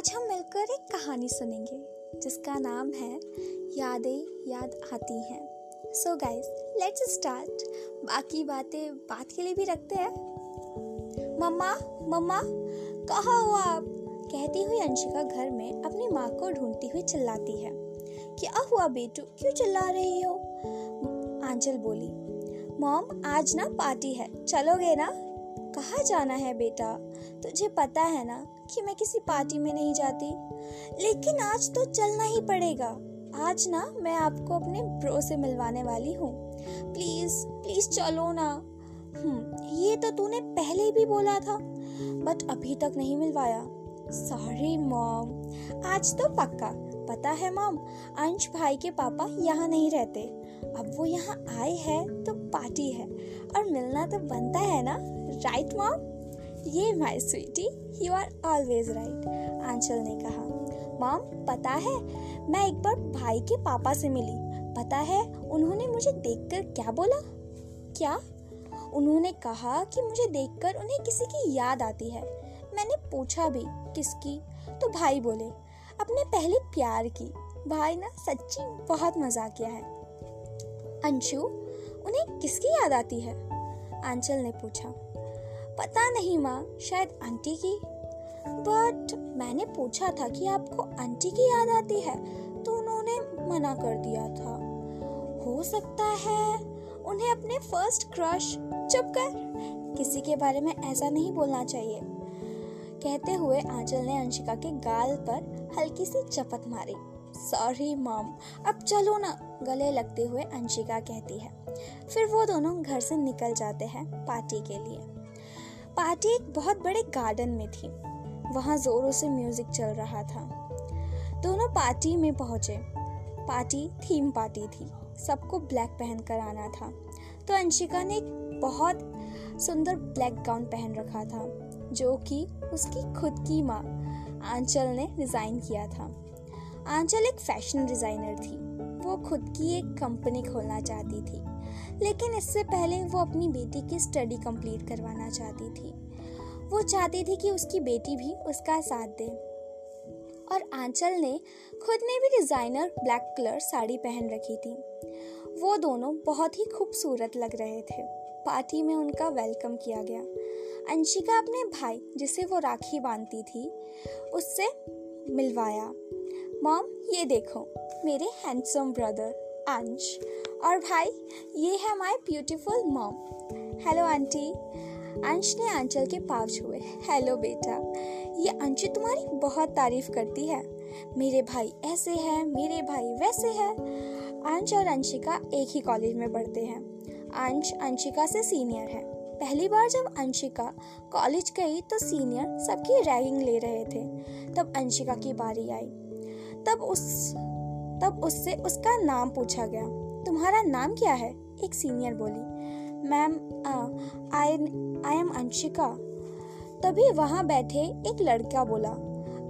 आज हम मिलकर एक कहानी सुनेंगे, जिसका नाम है यादें याद आती हैं। सो गाइस लेट्स स्टार्ट बाकी बातें बात के लिए भी रखते हैं। मम्मा मम्मा, कहाँ हो आप? कहती हुई अंशिका घर में अपनी माँ को ढूंढती हुई चिल्लाती है क्या हुआ बेटू, क्यों चिल्ला रही हो? आंचल बोली, मॉम, आज ना पार्टी है, चलोगे ना? कहाँ जाना है बेटा? तुझे पता है ना कि मैं किसी पार्टी में नहीं जाती। लेकिन आज तो चलना ही पड़ेगा। आज ना मैं आपको अपने ब्रो से मिलवाने वाली हूँ। प्लीज़ प्लीज़ चलो ना। हम्म ये तो तूने पहले भी बोला था, बट अभी तक नहीं मिलवाया। सॉरी मॉम आज तो पक्का। पता है मॉम अंश भाई के पापा यहाँ नहीं रहते। अब वो यहाँ आए हैं तो पार्टी है। और मिलना तो बनता है ना। राइट मॉम ये my sweetie you are always right Aanchal ने कहा। मॉम, पता है, मैं एक बार भाई के पापा से मिली। पता है, उन्होंने मुझे देखकर क्या बोला? क्या? उन्होंने कहा कि मुझे देखकर उन्हें किसी की याद आती है। मैंने पूछा भी, किसकी? तो भाई बोले, अपने पहले प्यार की। भाई ना सच्ची बहुत मज़ाक किया है। अंशु, उन्हें किसकी याद आती है? आंचल ने पूछा। पता नहीं माँ, शायद आंटी की। बट मैंने पूछा था कि आपको आंटी की याद आती है तो उन्होंने मना कर दिया था। हो सकता है उन्हें अपने फ़र्स्ट क्रश चुप कर किसी के बारे में ऐसा नहीं बोलना चाहिए। कहते हुए आंचल ने अंशिका के गाल पर हल्की सी चपत मारी। सॉरी मॉम अब चलो ना, गले लगते हुए अंशिका कहती है। फिर वो दोनों घर से निकल जाते हैं पार्टी के लिए। पार्टी एक बहुत बड़े गार्डन में थी। वहाँ जोरों से म्यूज़िक चल रहा था। दोनों पार्टी में पहुँचे। पार्टी, थीम पार्टी थी। सबको ब्लैक पहन कर आना था। तो अंशिका ने एक बहुत सुंदर ब्लैक गाउन पहन रखा था, जो कि उसकी खुद की माँ आंचल ने डिज़ाइन किया था। आंचल एक फ़ैशन डिज़ाइनर थी। वो खुद की एक कंपनी खोलना चाहती थी। लेकिन इससे पहले वो अपनी बेटी की स्टडी कंप्लीट करवाना चाहती थी। वो चाहती थी कि उसकी बेटी भी उसका साथ दे। और आंचल ने खुद ने भी डिज़ाइनर ब्लैक कलर साड़ी पहन रखी थी। वो दोनों बहुत ही खूबसूरत लग रहे थे। पार्टी में उनका वेलकम किया गया। अंशिका अपने भाई, जिसे वो राखी बांधती थी, उससे मिलवाया। मॉम ये देखो, मेरे हैंडसम ब्रदर अंश। और भाई, ये है my beautiful mom hello aunty Ansh ने आंचल के पाव छुए। हेलो बेटा। ये अंशु तुम्हारी बहुत तारीफ़ करती है। मेरे भाई ऐसे हैं, मेरे भाई वैसे हैं। अंश और अंशिका एक ही कॉलेज में पढ़ते हैं। अंश अंशिका से सीनियर है। पहली बार जब अंशिका कॉलेज गई तो सीनियर सबकी रैगिंग ले रहे थे। तब अंशिका की बारी आई। तब उस, तब उससे उसका नाम पूछा गया। तुम्हारा नाम क्या है? एक सीनियर बोली। Ma'am I I am Anshika. तभी वहाँ बैठे एक लड़का बोला,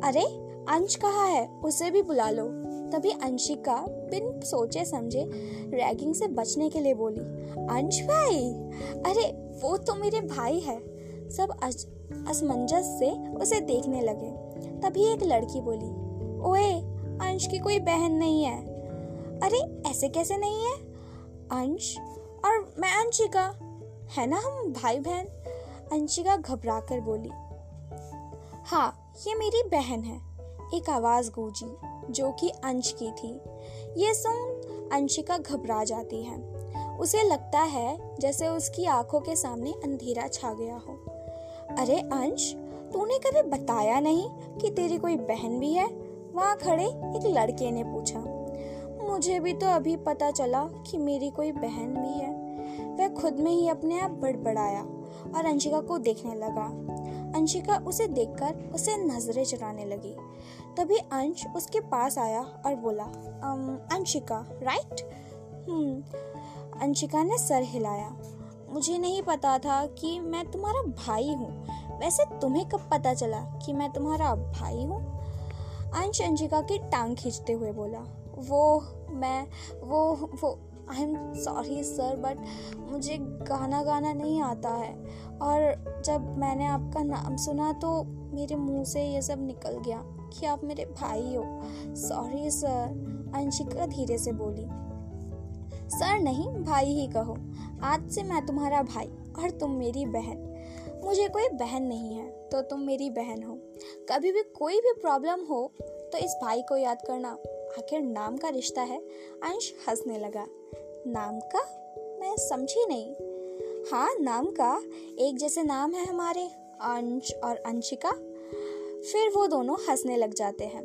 अरे, अंश कहाँ है? उसे भी बुला लो। तभी अंशिका बिन सोचे समझे रैगिंग से बचने के लिए बोली, अंश भाई, अरे, वो तो मेरे भाई है। सब असमंजस से उसे देखने लगे। तभी एक लड़की बोली, ओए अंश की कोई बहन नहीं है। अरे, ऐसे कैसे नहीं है? अंश? और मैं अंशिका, है ना हम भाई बहन अंशिका घबरा कर बोली हाँ ये मेरी बहन है। एक आवाज़ गूंजी, जो कि अंश की थी। ये सुन अंशिका घबरा जाती है। उसे लगता है जैसे उसकी आँखों के सामने अंधेरा छा गया हो। अरे, अंश, तूने कभी बताया नहीं कि तेरी कोई बहन भी है? वहाँ खड़े एक लड़के ने पूछा, मुझे भी तो अभी पता चला कि मेरी कोई बहन भी है। वह खुद में ही अपने आप बड़बड़ाया और अंशिका को देखने लगा। अंशिका उसे देखकर उसे नज़रें चुराने लगी। तभी अंश उसके पास आया और बोला अंशिका राइट हम्म अंशिका ने सर हिलाया। मुझे नहीं पता था कि मैं तुम्हारा भाई हूँ। वैसे तुम्हें कब पता चला कि मैं तुम्हारा भाई हूँ? अंश अंशिका की टांग खींचते हुए बोला, वो, मैं, वो वो, I am sorry sir, but मुझे गाना गाना नहीं आता है। और जब मैंने आपका नाम सुना तो मेरे मुँह से ये सब निकल गया कि आप मेरे भाई हो। सॉरी सर अंशिका धीरे से बोली, सर नहीं, भाई ही कहो। आज से मैं तुम्हारा भाई और तुम मेरी बहन। मुझे कोई बहन नहीं है तो तुम मेरी बहन हो। कभी भी कोई भी प्रॉब्लम हो तो इस भाई को याद करना। आखिर नाम का रिश्ता है। अंश हंसने लगा। नाम का? मैं समझी नहीं। हाँ नाम का। एक जैसे नाम है हमारे, अंश और अंशिका। फिर वो दोनों हंसने लग जाते हैं।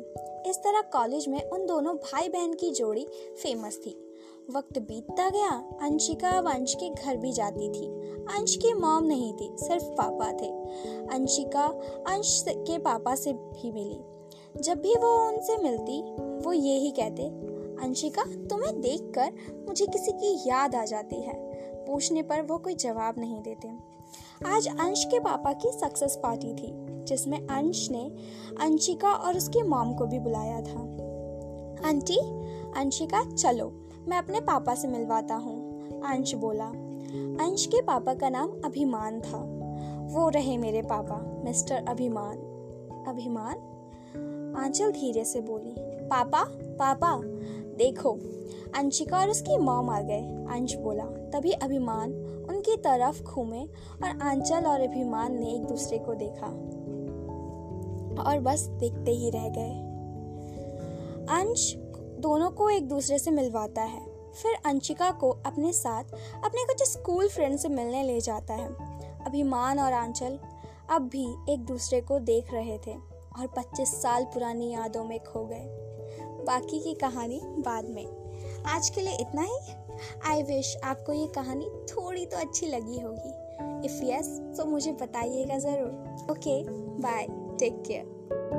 इस तरह कॉलेज में उन दोनों भाई बहन की जोड़ी फ़ेमस थी। वक्त बीतता गया, अंशिका अब अंश के घर भी जाती थी। अंश की मॉम नहीं थी, सिर्फ़ पापा थे। अंशिका अंश के पापा से भी मिली। जब भी वो उनसे मिलती, वो यही कहते, अंशिका, तुम्हें देखकर मुझे किसी की याद आ जाती है। पूछने पर वो कोई जवाब नहीं देते। आज अंश के पापा की सक्सेस पार्टी थी, जिसमें अंश ने अंशिका और उसकी मॉम को भी बुलाया था। आंटी, अंशिका, चलो। मैं अपने पापा से मिलवाता हूँ। अंश बोला, अंश के पापा का नाम अभिमान था। वो रहे मेरे पापा, मिस्टर अभिमान। अभिमान? आंचल धीरे से बोली, पापा पापा, देखो, अंशिका और उसकी मॉम आ गए। अंश बोला, तभी अभिमान उनकी तरफ़ घूमे और आंचल और अभिमान ने एक दूसरे को देखा और बस देखते ही रह गए। अंश दोनों को एक दूसरे से मिलवाता है। फिर अंशिका को अपने साथ अपने कुछ स्कूल फ्रेंड से मिलने ले जाता है। अभिमान और आंचल अब भी एक दूसरे को देख रहे थे और 25 साल पुरानी यादों में खो गए। बाकी की कहानी बाद में। आज के लिए इतना ही। आई विश आपको ये कहानी थोड़ी तो अच्छी लगी होगी। इफ़ यस तो मुझे बताइएगा ज़रूर। Okay bye take care